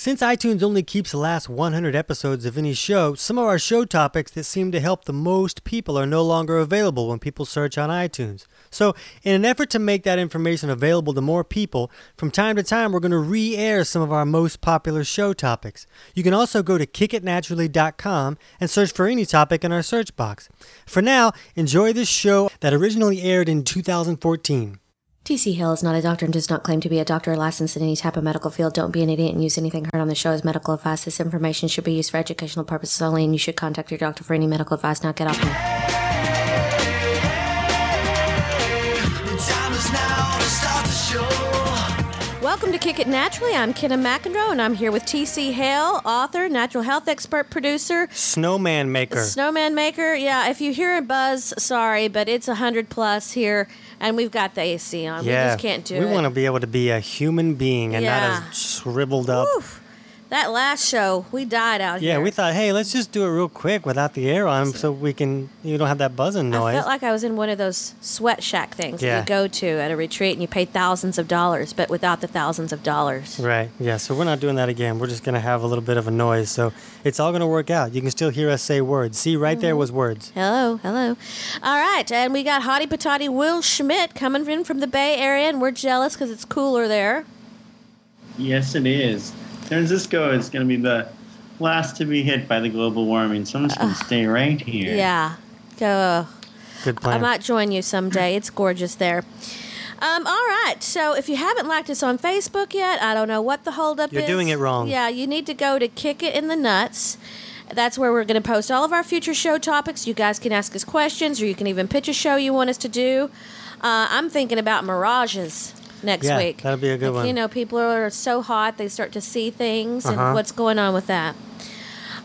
Since iTunes only keeps the last 100 episodes of any show, some of our show topics that seem to help the most people are no longer available when people search on iTunes. So, in an effort to make that information available to more people, from time to time we're going to re air some of our most popular show topics. You can also go to kickitnaturally.com and search for any topic in our search box. For now, enjoy this show that originally aired in 2014. TC Hale is not a doctor and does not claim to be a doctor or licensed in any type of medical field. Don't be an idiot and use anything heard on the show as medical advice. This information should be used for educational purposes only, and you should contact your doctor for any medical advice. Now get off me. Welcome to Kick It Naturally. I'm Kenna McEnroe, and I'm here with TC Hale, author, natural health expert, producer, Snowman Maker. snowman maker. Yeah, if you hear a buzz, sorry, but it's 100 plus here, and we've got the AC on. Yeah. we just can't do we it. We want to be able to be a human being and Yeah. not as shriveled up. Oof. That last show, we died out Yeah, here. we thought, hey, let's just do it real quick without the air on, so we can you don't have that buzzing noise. I felt like I was in one of those sweat shack things Yeah. that you go to at a retreat and you pay thousands of dollars, but without the thousands of dollars. Right. Yeah. So we're not doing that again. We're just gonna have a little bit of a noise. So it's all gonna work out. You can still hear us say words. See, right Mm-hmm. there was words. Hello, hello. All right, and we got Hottie Patati Will Schmidt coming in from the Bay Area, and we're jealous because it's cooler there. Yes, it is. San Francisco is going to be the last to be hit by the global warming, so I'm just going to stay right here. Yeah, go. Good plan. I might join you someday. It's gorgeous there. Um, all right. So if you haven't liked us on Facebook yet, I don't know what the holdup is. You're doing it wrong. Yeah, you need to go to Kick It in the Nuts. That's where we're going to post all of our future show topics. You guys can ask us questions, or you can even pitch a show you want us to do. Uh, I'm thinking about mirages next Yeah, week. that'll be a good Like, one. You know, people are so hot they start to see things, Uh-huh. and what's going on with that?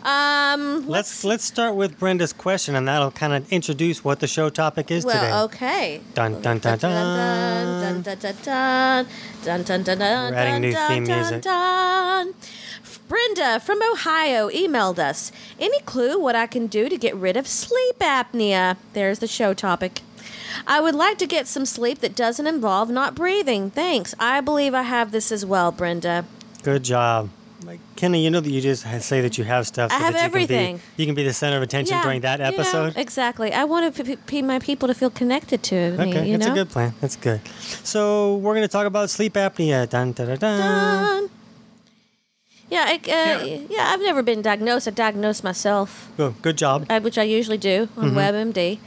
Um, let's let's start with Brenda's question, and that'll kind of introduce what the show topic is today. Well, okay. Dun, dun, dun, dun, dun, dun, dun, dun, dun, dun, dun, We're adding new dun, theme dun, music. dun. Brenda from Ohio emailed us. Any clue what I can do to get rid of sleep apnea? There's the show topic. I would like to get some sleep that doesn't involve not breathing. Thanks. I believe I have this as well, Brenda. Good job. Like Kenny, you know that you just say that you have stuff. So I have that you everything. Can be, you can be the center of attention during that you know, episode. exactly. I want to p- p- my people to feel connected to me. Okay, you that's know? a good plan. That's good. So we're gonna talk about sleep apnea. Dun, dun, dun, dun. Yeah, I, uh, yeah. I've never been diagnosed. I diagnosed myself, Good, good job. uh, which I usually do on Mm-hmm. WebMD.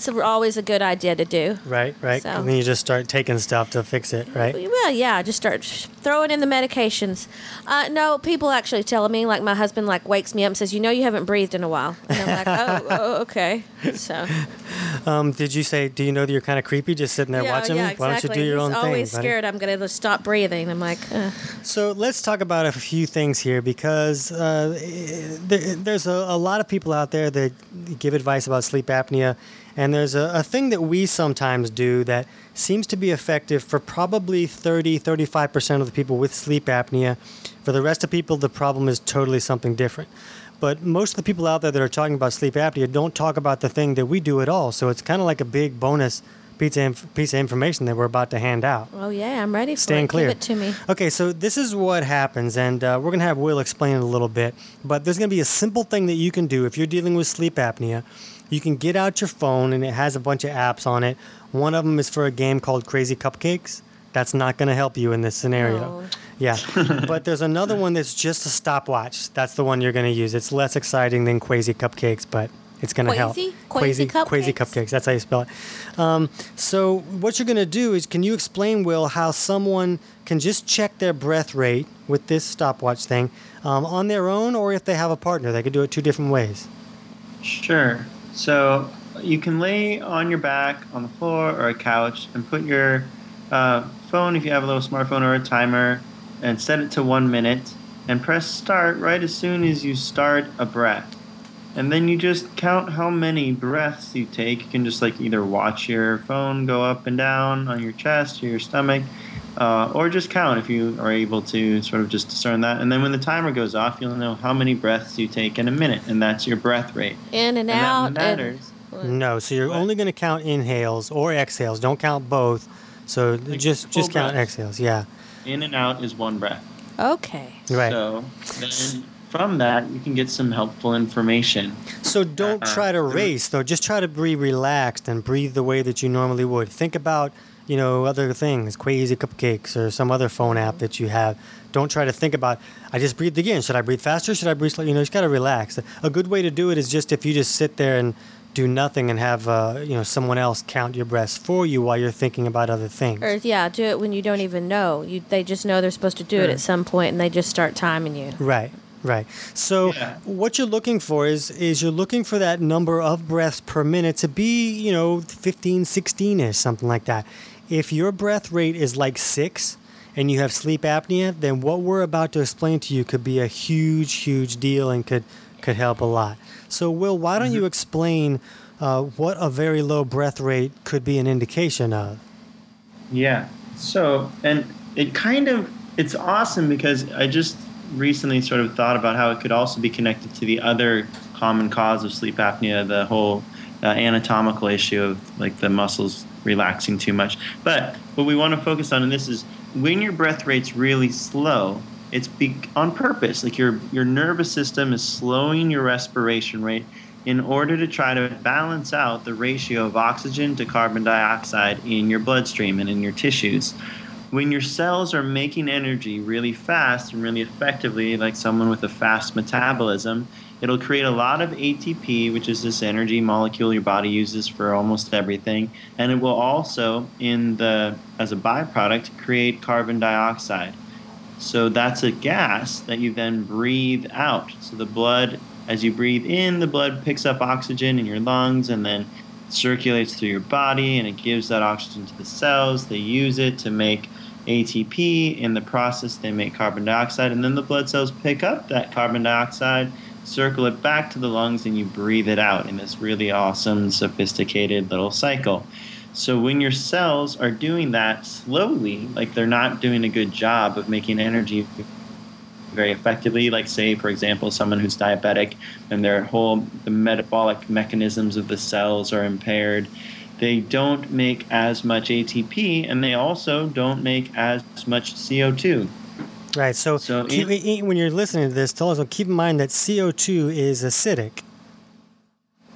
It's always a good idea to do. Right, right. So- And then you just start taking stuff to fix it, right? Well, yeah, just start throwing in the medications. Uh, no, people actually telling me, like my husband, like wakes me up and says, "You know, you haven't breathed in a while." And I'm like, "Oh, oh okay." So Um, did you say? Do you know that you're kind of creepy just sitting there yeah, watching yeah, me? Why don't you do your He's own always thing? buddy? scared I'm going to stop breathing. I'm like, uh, So let's talk about a few things here because uh, there, there's a, a lot of people out there that give advice about sleep apnea, and there's a, a thing that we sometimes do that seems to be effective for probably 30, 35% of the people with sleep apnea. For the rest of people, the problem is totally something different. But most of the people out there that are talking about sleep apnea don't talk about the thing that we do at all. So it's kind of like a big bonus piece of, inf- piece of information that we're about to hand out. "Oh yeah, I'm ready for Stand it. clear. Give it to me." Okay, so this is what happens, and uh, we're going to have Will explain it a little bit. But there's going to be a simple thing that you can do if you're dealing with sleep apnea. You can get out your phone, and it has a bunch of apps on it. One of them is for a game called Crazy Cupcakes. That's not going to help you in this scenario. Oh. Yeah, but there's another one that's just a stopwatch. That's the one you're going to use. It's less exciting than Crazy Cupcakes, but it's going to help. Quazy? Quazy Quazy Cupcakes? Cupcakes. That's how you spell it. Um, so what you're going to do is, can you explain, Will, how someone can just check their breath rate with this stopwatch thing um, on their own, or if they have a partner, they could do it two different ways. Sure. So you can lay on your back on the floor or a couch and put your uh, phone, if you have a little smartphone or a timer, and set it to one minute and press start right as soon as you start a breath. And then you just count how many breaths you take. You can just like either watch your phone go up and down on your chest or your stomach, uh, or just count if you are able to sort of just discern that. And then when the timer goes off, you'll know how many breaths you take in a minute, and that's your breath rate. In and, And out. that and- matters. No, so you're What? only going to count inhales or exhales. Don't count both. So just just count breaths. exhales. Yeah. In and out is one breath. Okay. Right. So then from that, you can get some helpful information. So don't Uh-uh. try to race though. Just try to be relaxed and breathe the way that you normally would. Think about, you know, other things, Crazy Cupcakes or some other phone app that you have. Don't try to think about. I just breathed again. Should I breathe faster? Should I breathe slow? You know, you just gotta relax. A good way to do it is just if you just sit there and do nothing and have uh, you know someone else count your breaths for you while you're thinking about other things. Or yeah, do it when you don't even know. You they just know they're supposed to do it at some point, and they just start timing you. Right. Right. So Yeah. what you're looking for is is you're looking for that number of breaths per minute to be, you know, 15, 16 ish, something like that. If your breath rate is like 6 and you have sleep apnea, then what we're about to explain to you could be a huge huge deal and could could help a lot. So Will, why don't you explain uh, what a very low breath rate could be an indication of? Yeah. So, and it kind of it's awesome because I just recently sort of thought about how it could also be connected to the other common cause of sleep apnea, the whole uh, anatomical issue of like the muscles relaxing too much. But what we want to focus on in this is when your breath rate's really slow, it's be- on purpose. Like your your nervous system is slowing your respiration rate in order to try to balance out the ratio of oxygen to carbon dioxide in your bloodstream and in your tissues. When your cells are making energy really fast and really effectively, like someone with a fast metabolism, it'll create a lot of ATP, which is this energy molecule your body uses for almost everything, and it will also, in the as a byproduct, create carbon dioxide. So that's a gas that you then breathe out. So the blood, as you breathe in, the blood picks up oxygen in your lungs and then circulates through your body and it gives that oxygen to the cells. They use it to make ATP. In the process, they make carbon dioxide, and then the blood cells pick up that carbon dioxide, circle it back to the lungs, and you breathe it out in this really awesome, sophisticated little cycle. So when your cells are doing that slowly, like they're not doing a good job of making energy very effectively, like say for example someone who's diabetic and their whole the metabolic mechanisms of the cells are impaired, they don't make as much ATP and they also don't make as much CO2. Right. So, So keep, in- when you're listening to this, also keep in mind that CO2 is acidic.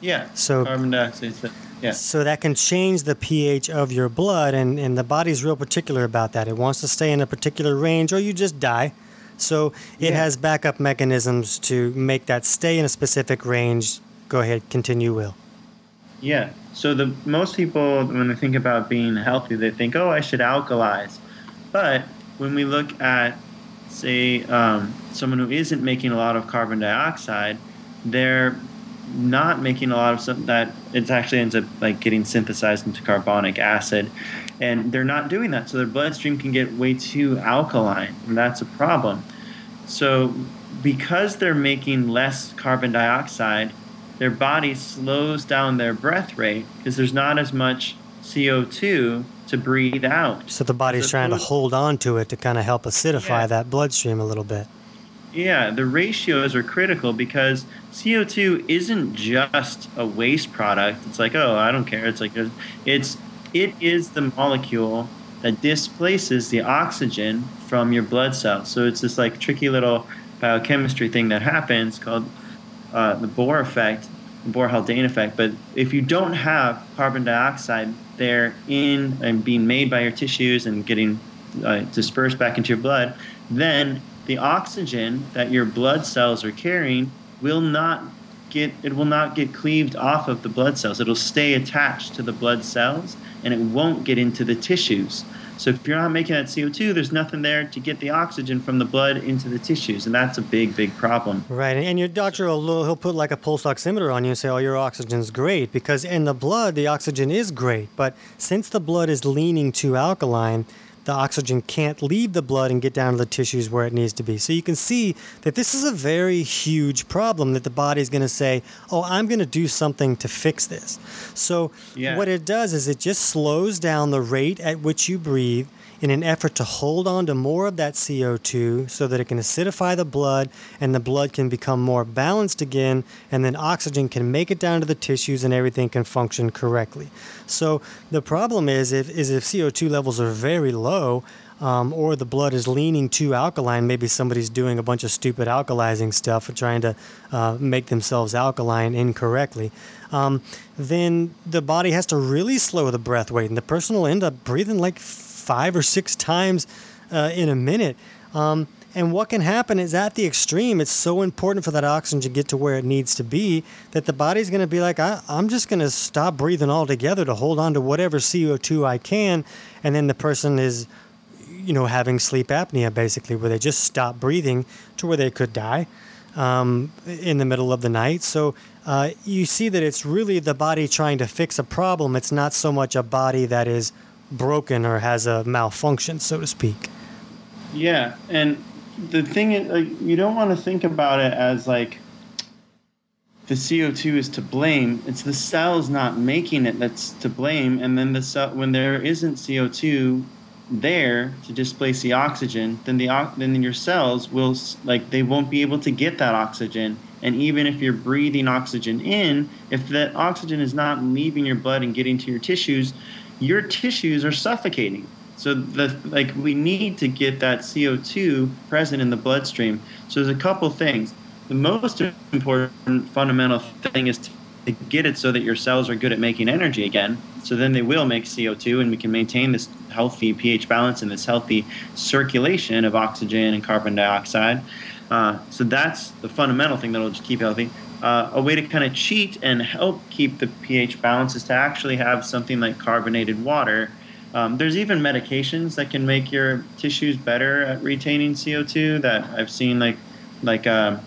Yeah. So- carbon dioxide. so- Yeah. So that can change the pH of your blood, and, and the body's real particular about that. It wants to stay in a particular range, or you just die. So it Yeah. has backup mechanisms to make that stay in a specific range. Go ahead, continue, Will. Yeah. So the most people, when they think about being healthy, they think, "Oh, I should alkalize." But when we look at, say, um, someone who isn't making a lot of carbon dioxide, they're not making a lot of some that it actually ends up like getting synthesized into carbonic acid, and they're not doing that. So their bloodstream can get way too alkaline, and that's a problem. So because they're making less carbon dioxide, their body slows down their breath rate because there's not as much CO2 to breathe out. So the body's trying to hold on to it to kind of help acidify Yeah. that bloodstream a little bit. Yeah, the ratios are critical because CO2 isn't just a waste product. It's like, oh, I don't care. It's like it's it is the molecule that displaces the oxygen from your blood cells. So it's this like tricky little biochemistry thing that happens called uh, the Bohr effect, the Bohr Haldane effect. But if you don't have carbon dioxide there in and being made by your tissues and getting uh, dispersed back into your blood, then the oxygen that your blood cells are carrying will not get it will not get cleaved off of the blood cells. It'll stay attached to the blood cells and it won't get into the tissues. So if you're not making that CO2, there's nothing there to get the oxygen from the blood into the tissues, and that's a big, big problem. Right, and your doctor will he'll put like a pulse oximeter on you and say, "Oh, your oxygen's great," because in the blood the oxygen is great, but since the blood is leaning to alkaline, the oxygen can't leave the blood and get down to the tissues where it needs to be. So you can see that this is a very huge problem that the body's going to say, "Oh, I'm going to do something to fix this." So Yeah. what it does is it just slows down the rate at which you breathe in an effort to hold on to more of that CO2 so that it can acidify the blood and the blood can become more balanced again and then oxygen can make it down to the tissues and everything can function correctly. So the problem is if is if CO2 levels are very low, um, or the blood is leaning too alkaline, maybe somebody's doing a bunch of stupid alkalizing stuff trying to uh, make themselves alkaline incorrectly, um, then the body has to really slow the breath rate, and the person will end up breathing like five or six times uh, in a minute. Um, and what can happen is at the extreme, it's so important for that oxygen to get to where it needs to be that the body's going to be like, I, am just going to stop breathing altogether to hold on to whatever CO2 I can. And then the person is, you know, having sleep apnea basically, where they just stop breathing to where they could die um, in the middle of the night. So uh, you see that it's really the body trying to fix a problem. It's not so much a body that is broken or has a malfunction, so to speak. Yeah, and the thing is, like, you don't want to think about it as like the CO2 is to blame. It's the cells not making it that's to blame, and then the cell when there isn't CO2 there to displace the oxygen, then the then your cells will like they won't be able to get that oxygen. And even if you're breathing oxygen in, if that oxygen is not leaving your blood and getting to your tissues, your tissues are suffocating. So the like we need to get that CO2 present in the bloodstream. So there's a couple things. The most important fundamental thing is to get it so that your cells are good at making energy again. So then they will make CO2 and we can maintain this healthy pH balance and this healthy circulation of oxygen and carbon dioxide. Uh, so that's the fundamental thing that'll just keep healthy. Uh, a way to kind of cheat and help keep the pH balance is to actually have something like carbonated water um, there's even medications that can make your tissues better at retaining CO2 that I've seen like like uh,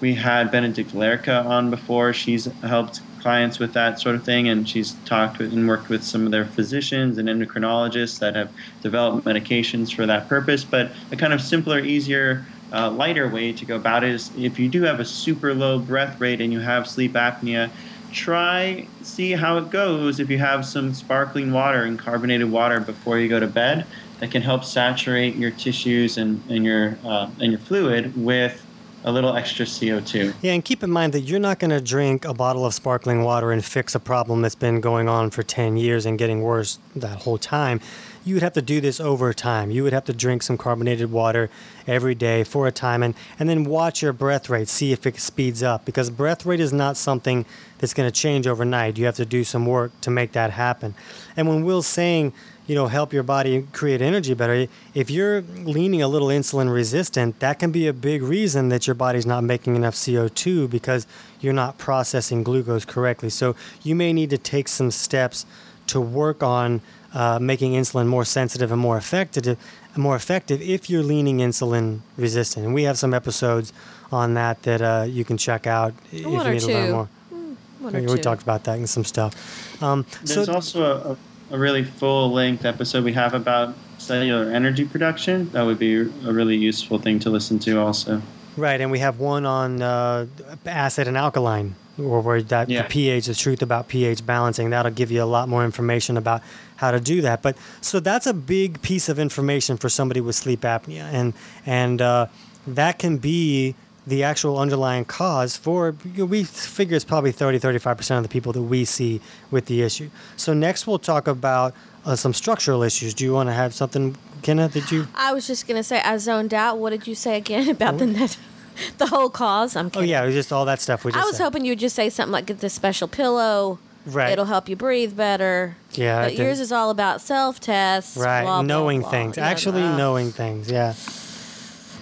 we had Benedict Lerka on before. She's helped clients with that sort of thing, and she's talked with and worked with some of their physicians and endocrinologists that have developed medications for that purpose. But a kind of simpler, easier, uh, lighter way to go about it is if you do have a super low breath rate and you have sleep apnea, try see how it goes if you have some sparkling water and carbonated water before you go to bed that can help saturate your tissues and, and your uh, and your fluid with a little extra CO2. Yeah, and keep in mind that you're not going to drink a bottle of sparkling water and fix a problem that's been going on for 10 years and getting worse that whole time you would have to do this over time. You would have to drink some carbonated water every day for a time and, and then watch your breath rate, see if it speeds up because breath rate is not something that's going to change overnight. You have to do some work to make that happen. And when Will's saying, you know, help your body create energy better, if you're leaning a little insulin resistant, that can be a big reason that your body's not making enough CO2 because you're not processing glucose correctly. So you may need to take some steps to work on uh, making insulin more sensitive and more effective, more effective if you're leaning insulin resistant. And we have some episodes on that that uh, you can check out if One you need two. to learn more. Mm, we, we talked about that and some stuff. Um, There's so, also a, a really full length episode we have about cellular energy production. That would be a really useful thing to listen to, also. Right, and we have one on uh, acid and alkaline or where that Yeah. the pH, the truth about pH balancing, that'll give you a lot more information about how to do that. But so that's a big piece of information for somebody with sleep apnea, and and uh, that can be the actual underlying cause for you know, we figure it's probably 30 35% of the people that we see with the issue so next we'll talk about uh, some structural issues do you want to have something kenneth did you I was just gonna say I zoned out. What did you say again about the net? The whole cause. I'm oh yeah it was just all that stuff we just I was said. hoping you'd just say something like get this special pillow. Right. It'll help you breathe better. Yeah, But yours is all about self tests. right blah, blah, knowing blah. things Yeah, actually uh, knowing things yeah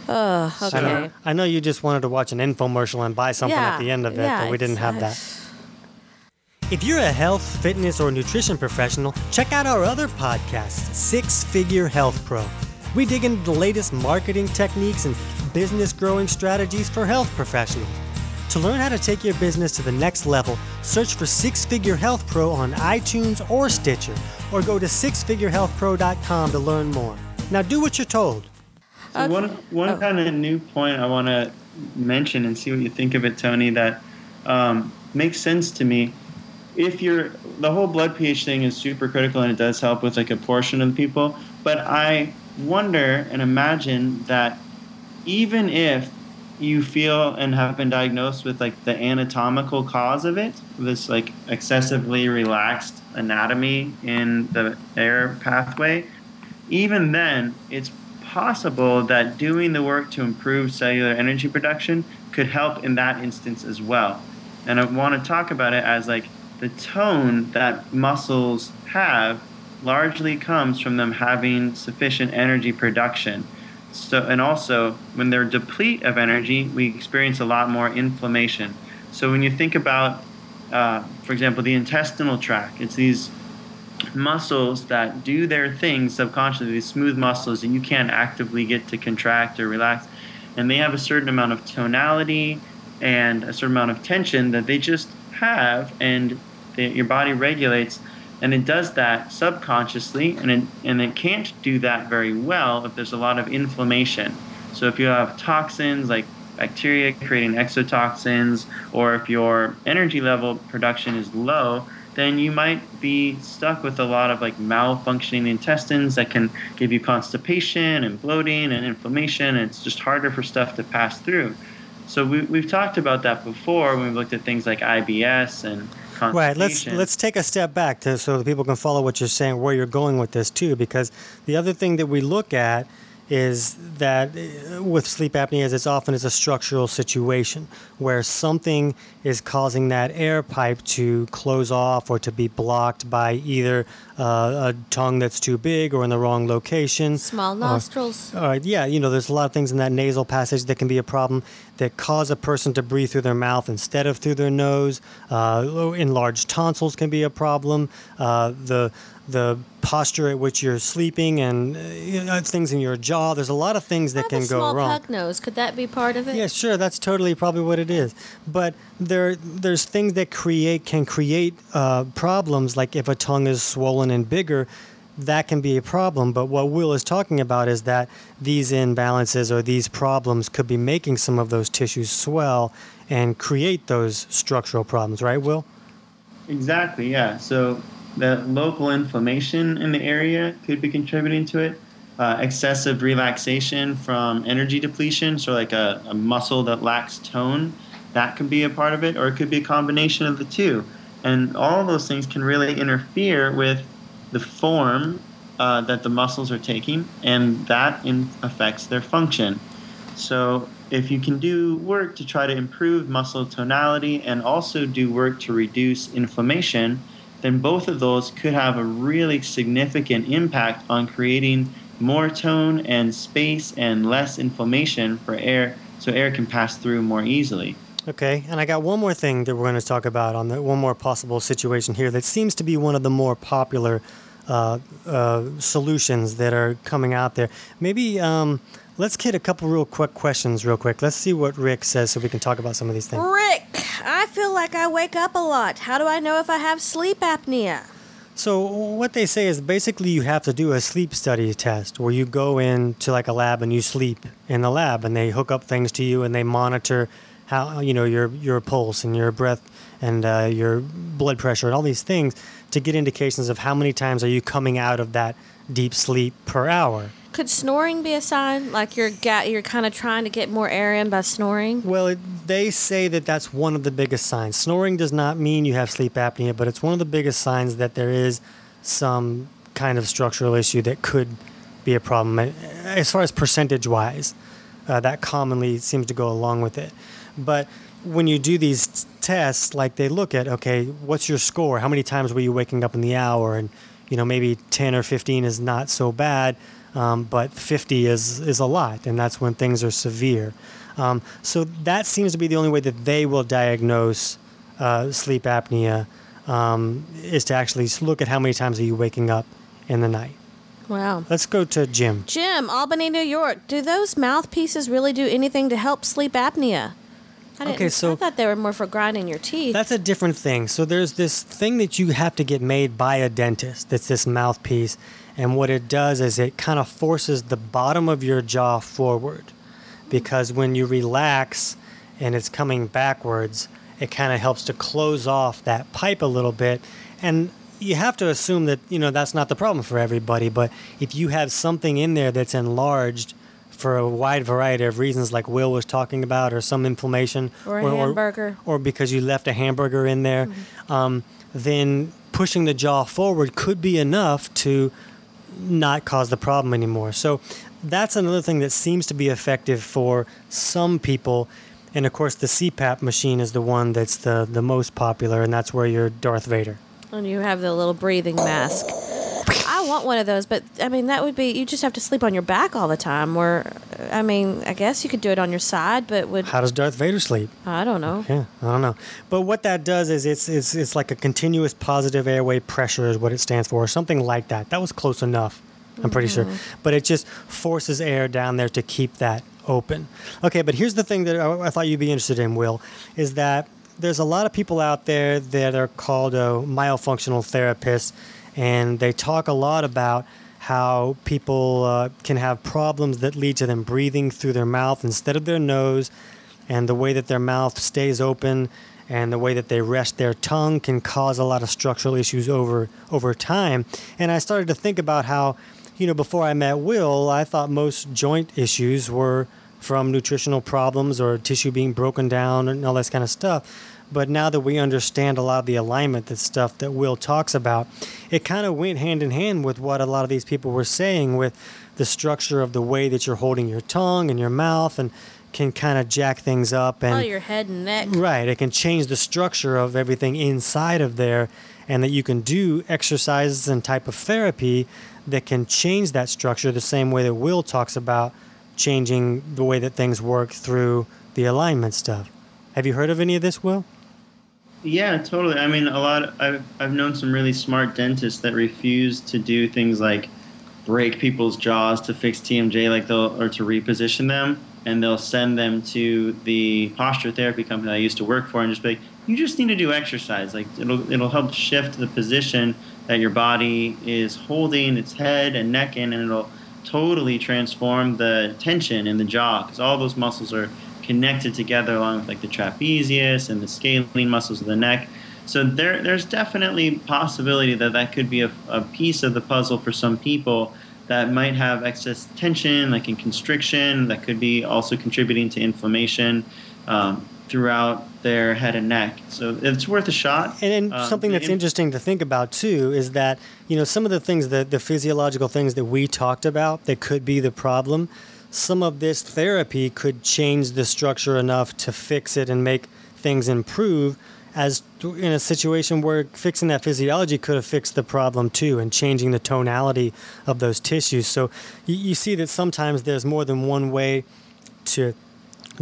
I okay. know, I know you just wanted to watch an infomercial and buy something Yeah, at the end of it, yeah, but we didn't have that. If you're a health, fitness, or nutrition professional, check out our other podcast, Six Figure Health Pro. We dig into the latest marketing techniques and business growing strategies for health professionals. To learn how to take your business to the next level, search for Six Figure Health Pro on iTunes or Stitcher, or go to sixfigurehealthpro.com to learn more. Now do what you're told. So one one Oh. kind of new point I want to mention and see what you think of it, Tony. That um, makes sense to me. If you're the whole blood pH thing is super critical and it does help with like a portion of the people, but I wonder and imagine that even if you feel and have been diagnosed with like the anatomical cause of it, this like excessively relaxed anatomy in the air pathway, even then, it's possible that doing the work to improve cellular energy production could help in that instance as well. And I want to talk about it as like the tone that muscles have largely comes from them having sufficient energy production. So, and also when they're deplete of energy, we experience a lot more inflammation. So when you think about, uh, for example, the intestinal tract, it's these muscles that do their thing subconsciously, these smooth muscles that you can't actively get to contract or relax, and they have a certain amount of tonality and a certain amount of tension that they just have, and they, your body regulates and it does that subconsciously and it, and it can't do that very well if there's a lot of inflammation. So if you have toxins like bacteria creating exotoxins or if your energy level production is low then you might be stuck with a lot of like malfunctioning intestines that can give you constipation and bloating and inflammation and it's just harder for stuff to pass through. So we, we've talked about that before when we've looked at things like ibs and Right. Let's let's take a step back to so that people can follow what you're saying, where you're going with this too, because the other thing that we look at is that uh, with sleep apnea is it's often it's a structural situation where something is causing that air pipe to close off or to be blocked by either uh, a tongue that's too big or in the wrong location. Small nostrils. All right, yeah, you know, there's a lot of things in that nasal passage that can be a problem that cause a person to breathe through their mouth instead of through their nose. Uh, enlarged tonsils can be a problem. Uh, the the posture at which you're sleeping and uh, you know, things in your jaw. There's a lot of things that can go small wrong. pug nose. Could that be part of it? Yeah, sure. That's totally probably what it is. But there, there's things that create can create uh, problems. Like if a tongue is swollen and bigger, that can be a problem. But what Will is talking about is that these imbalances or these problems could be making some of those tissues swell and create those structural problems. Right, Will? Exactly. Yeah. So the local inflammation in the area could be contributing to it. Uh, excessive relaxation from energy depletion, so like a, a, muscle that lacks tone, that can be a part of it, or it could be a combination of the two. And all those things can really interfere with the form uh, that the muscles are taking, and that in, affects their function. So, if you can do work to try to improve muscle tonality and also do work to reduce inflammation, then both of those could have a really significant impact on creating more tone and space and less inflammation for air so air can pass through more easily. Okay, and I got one more thing that we're going to talk about on the one more possible situation here that seems to be one of the more popular uh, uh, solutions that are coming out there. Maybe um, let's get a couple real quick questions, real quick. Let's see what Rick says so we can talk about some of these things. Rick, I feel like I wake up a lot. How do I know if I have sleep apnea? So what they say is basically you have to do a sleep study test where you go into like a lab and you sleep in the lab and they hook up things to you and they monitor how you know your your pulse and your breath and uh, your blood pressure and all these things to get indications of how many times are you coming out of that deep sleep per hour. Could snoring be a sign? Like you're ga- you're kind of trying to get more air in by snoring? Well, it, they say that that's one of the biggest signs. Snoring does not mean you have sleep apnea, but it's one of the biggest signs that there is some kind of structural issue that could be a problem. As far as percentage wise, uh, that commonly seems to go along with it. But when you do these t- tests, like they look at, okay, what's your score? How many times were you waking up in the hour? And, you know, maybe 10 or 15 is not so bad um, but 50 is, is a lot, and that's when things are severe. Um, so that seems to be the only way that they will diagnose uh, sleep apnea um, is to actually look at how many times are you waking up in the night. Wow. Let's go to Jim. Jim, Albany, New York. Do those mouthpieces really do anything to help sleep apnea? I didn't, okay, so I thought they were more for grinding your teeth. That's a different thing. So there's this thing that you have to get made by a dentist. That's this mouthpiece, and what it does is it kind of forces the bottom of your jaw forward, because when you relax and it's coming backwards, it kind of helps to close off that pipe a little bit. And you have to assume that you know that's not the problem for everybody. But if you have something in there that's enlarged for a wide variety of reasons, like Will was talking about, or some inflammation, or a or, hamburger, or, or, because you left a hamburger in there, mm-hmm. um, then pushing the jaw forward could be enough to not cause the problem anymore. So that's another thing that seems to be effective for some people. And of course, the CPAP machine is the one that's the, the most popular, and that's where you're Darth Vader. And you have the little breathing mask. Want one of those, but I mean that would be you just have to sleep on your back all the time. Where, I mean, I guess you could do it on your side, but would How does Darth Vader sleep? I don't know. Yeah, I don't know. But what that does is it's it's it's like a continuous positive airway pressure is what it stands for, or something like that. That was close enough. I'm pretty sure. But it just forces air down there to keep that open. Okay, but here's the thing that I, I thought you'd be interested in, Will, is that there's a lot of people out there that are called uh, myofunctional therapists, and they talk a lot about how people uh, can have problems that lead to them breathing through their mouth instead of their nose, and the way that their mouth stays open and the way that they rest their tongue can cause a lot of structural issues over over time. And I started to think about how, you know, before I met Will, I thought most joint issues were from nutritional problems or tissue being broken down and all this kind of stuff. But now that we understand a lot of the alignment, that stuff that Will talks about, it kind of went hand in hand with what a lot of these people were saying with the structure of the way that you're holding your tongue and your mouth and can kind of jack things up and Oh, your head and neck. Right. It can change the structure of everything inside of there, and that you can do exercises and type of therapy that can change that structure the same way that Will talks about changing the way that things work through the alignment stuff. Have you heard of any of this, Will? Yeah, totally. I mean, a lot. I've I've known some really smart dentists that refuse to do things like break people's jaws to fix TMJ, like they'll or to reposition them, and they'll send them to the posture therapy company I used to work for, and just be like, you just need to do exercise. Like it'll it'll help shift the position that your body is holding its head and neck in, and it'll totally transform the tension in the jaw because all those muscles are connected together along with like the trapezius and the scalene muscles of the neck. So there, there's definitely possibility that that could be a, a piece of the puzzle for some people that might have excess tension, like in constriction, that could be also contributing to inflammation um, throughout their head and neck. So it's worth a shot. And, and Um, something that's in- interesting to think about too is that you know some of the things that the physiological things that we talked about that could be the problem. Some of this therapy could change the structure enough to fix it and make things improve. As in a situation where fixing that physiology could have fixed the problem too, and changing the tonality of those tissues. So you, you see that sometimes there's more than one way to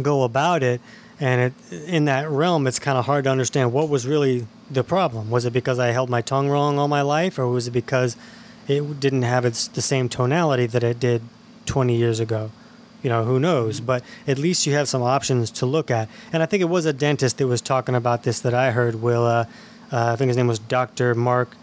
go about it and it, in that realm it's kind of hard to understand what was really the problem was it because i held my tongue wrong all my life or was it because it didn't have its the same tonality that it did 20 years ago you know who knows but at least you have some options to look at and i think it was a dentist that was talking about this that i heard will uh, uh, i think his name was dr mark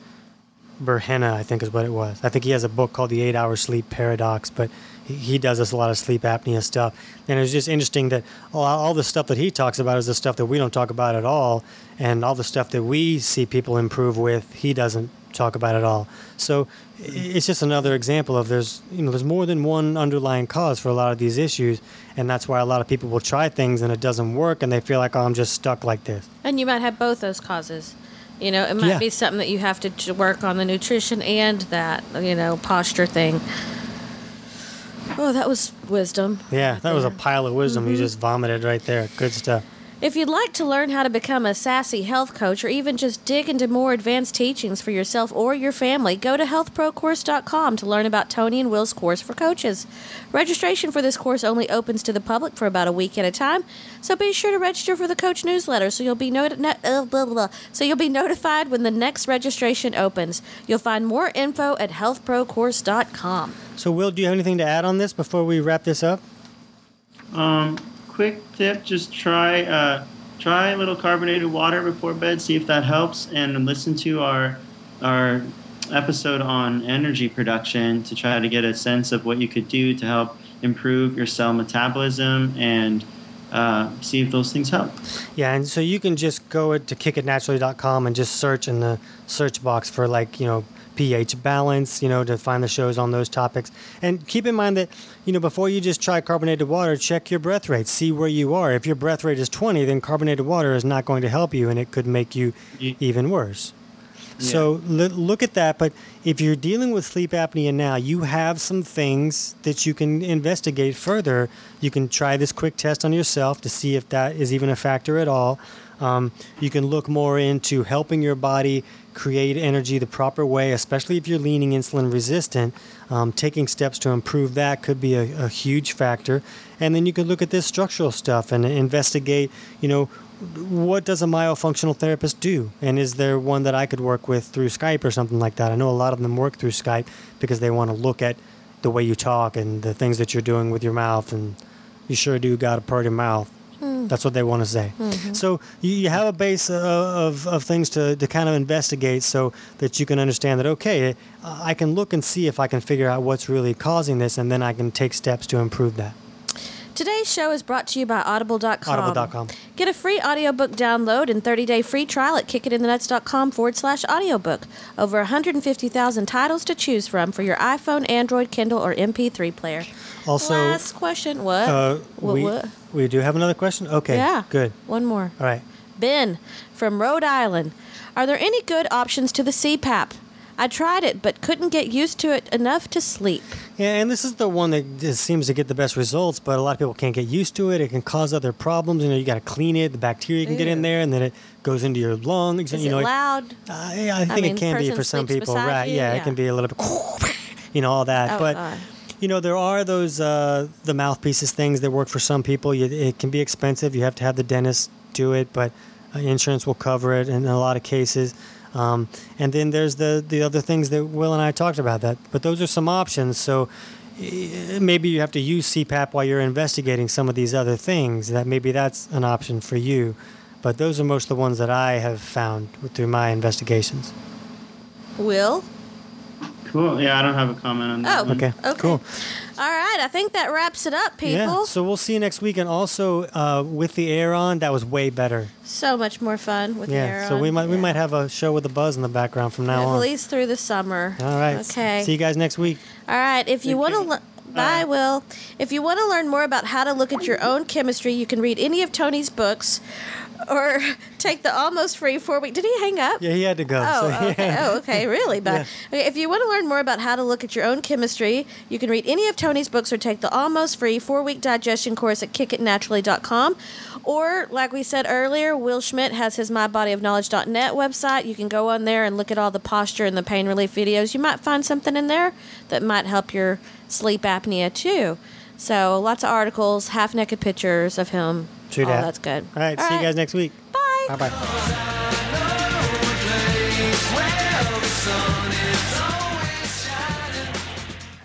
Burhenne, I think is what it was. I think he has a book called The Eight Hour Sleep Paradox, but he, he does this a lot of sleep apnea stuff. And it's just interesting that all, all the stuff that he talks about is the stuff that we don't talk about at all. And all the stuff that we see people improve with, he doesn't talk about at all. So it's just another example of there's, you know, there's more than one underlying cause for a lot of these issues. And that's why a lot of people will try things and it doesn't work and they feel like, oh, I'm just stuck like this. And you might have both those causes. You know, it might Yeah. be something that you have to work on the nutrition and that, you know, posture thing. Oh, that was wisdom. Yeah, that was a pile of wisdom you mm-hmm. just vomited right there. Good stuff. If you'd like to learn how to become a sassy health coach or even just dig into more advanced teachings for yourself or your family, go to healthprocourse.com to learn about Tony and Will's course for coaches. Registration for this course only opens to the public for about a week at a time, so be sure to register for the coach newsletter so you'll be noti- no- uh, blah, blah, blah. so you'll be notified when the next registration opens. You'll find more info at healthprocourse.com. So, Will, do you have anything to add on this before we wrap this up? Um, quick tip: just try uh, try a little carbonated water before bed. See if that helps, and listen to our our episode on energy production to try to get a sense of what you could do to help improve your cell metabolism and uh, see if those things help. Yeah, and so you can just go to kickitnaturally.com and just search in the search box for like, you know, pH balance, you know, to find the shows on those topics. And keep in mind that, you know, before you just try carbonated water, check your breath rate, see where you are. If your breath rate is 20, then carbonated water is not going to help you and it could make you even worse. So l- look at that. But if you're dealing with sleep apnea now, you have some things that you can investigate further. You can try this quick test on yourself to see if that is even a factor at all. Um, you can look more into helping your body create energy the proper way, especially if you're leaning insulin resistant. Um, taking steps to improve that could be a, a huge factor. And then you could look at this structural stuff and investigate, you know, what does a myofunctional therapist do? And is there one that I could work with through Skype or something like that? I know a lot of them work through Skype because they want to look at the way you talk and the things that you're doing with your mouth, and you sure do got a pretty mouth. That's what they want to say. So you, you have a base of, of, of things to, to kind of investigate so that you can understand that, okay, uh, I can look and see if I can figure out what's really causing this, and then I can take steps to improve that. Today's show is brought to you by Audible.com. Audible.com. Get a free audiobook download and 30-day free trial at kickitinthenuts.com forward slash audiobook. Over 150,000 titles to choose from for your iPhone, Android, Kindle, or MP3 player. Also, Last question. What? uh, what, we, what? we do have another question? Okay, Yeah. good. One more. All right. Ben from Rhode Island. Are there any good options to the CPAP? I tried it, but couldn't get used to it enough to sleep. Yeah, and this is the one that just seems to get the best results, but a lot of people can't get used to it. It can cause other problems. You know, you got to clean it. The bacteria can get in there, and then it goes into your lungs. Is you know, it loud? Uh, I think mean, it can be for some people, right? Yeah, yeah. it can be a little bit, you know, all that. Oh, but God. You know, there are those uh, the mouthpieces things that work for some people. You, it can be expensive. You have to have the dentist do it, but uh, insurance will cover it in a lot of cases. Um, and then there's the the other things that Will and I talked about. That, but those are some options. So eh, maybe you have to use CPAP while you're investigating some of these other things. That maybe that's an option for you. But those are most of the ones that I have found through my investigations. Will? Cool. Yeah, I don't have a comment on that. Oh, one. Okay, Okay. cool. All right, I think that wraps it up, people. Yeah, so we'll see you next week. And also uh, with the air on, that was way better. so much more fun with yeah, air so we on. might we Yeah. might have a show with a buzz in the background from now on. At on. least through the summer. All right. Okay. See you guys next week. All right. If you Thank want to. you. Le- Bye, Will. If you want to learn more about how to look at your own chemistry, you can read any of Tony's books or take the almost free four week. Did he hang up? Yeah, he had to go. Oh, so, okay. yeah. Oh, okay. Really? But okay, if you want to learn more about how to look at your own chemistry, you can read any of Tony's books or take the almost free four week digestion course at kickitnaturally.com. Or, like we said earlier, Will Schmidt has his mybodyofknowledge.net website. You can go on there and look at all the posture and the pain relief videos. You might find something in there that might help your sleep apnea too. So, lots of articles, half naked pictures of him. True all that. that's good. All right. see you guys next week. Bye. Bye bye.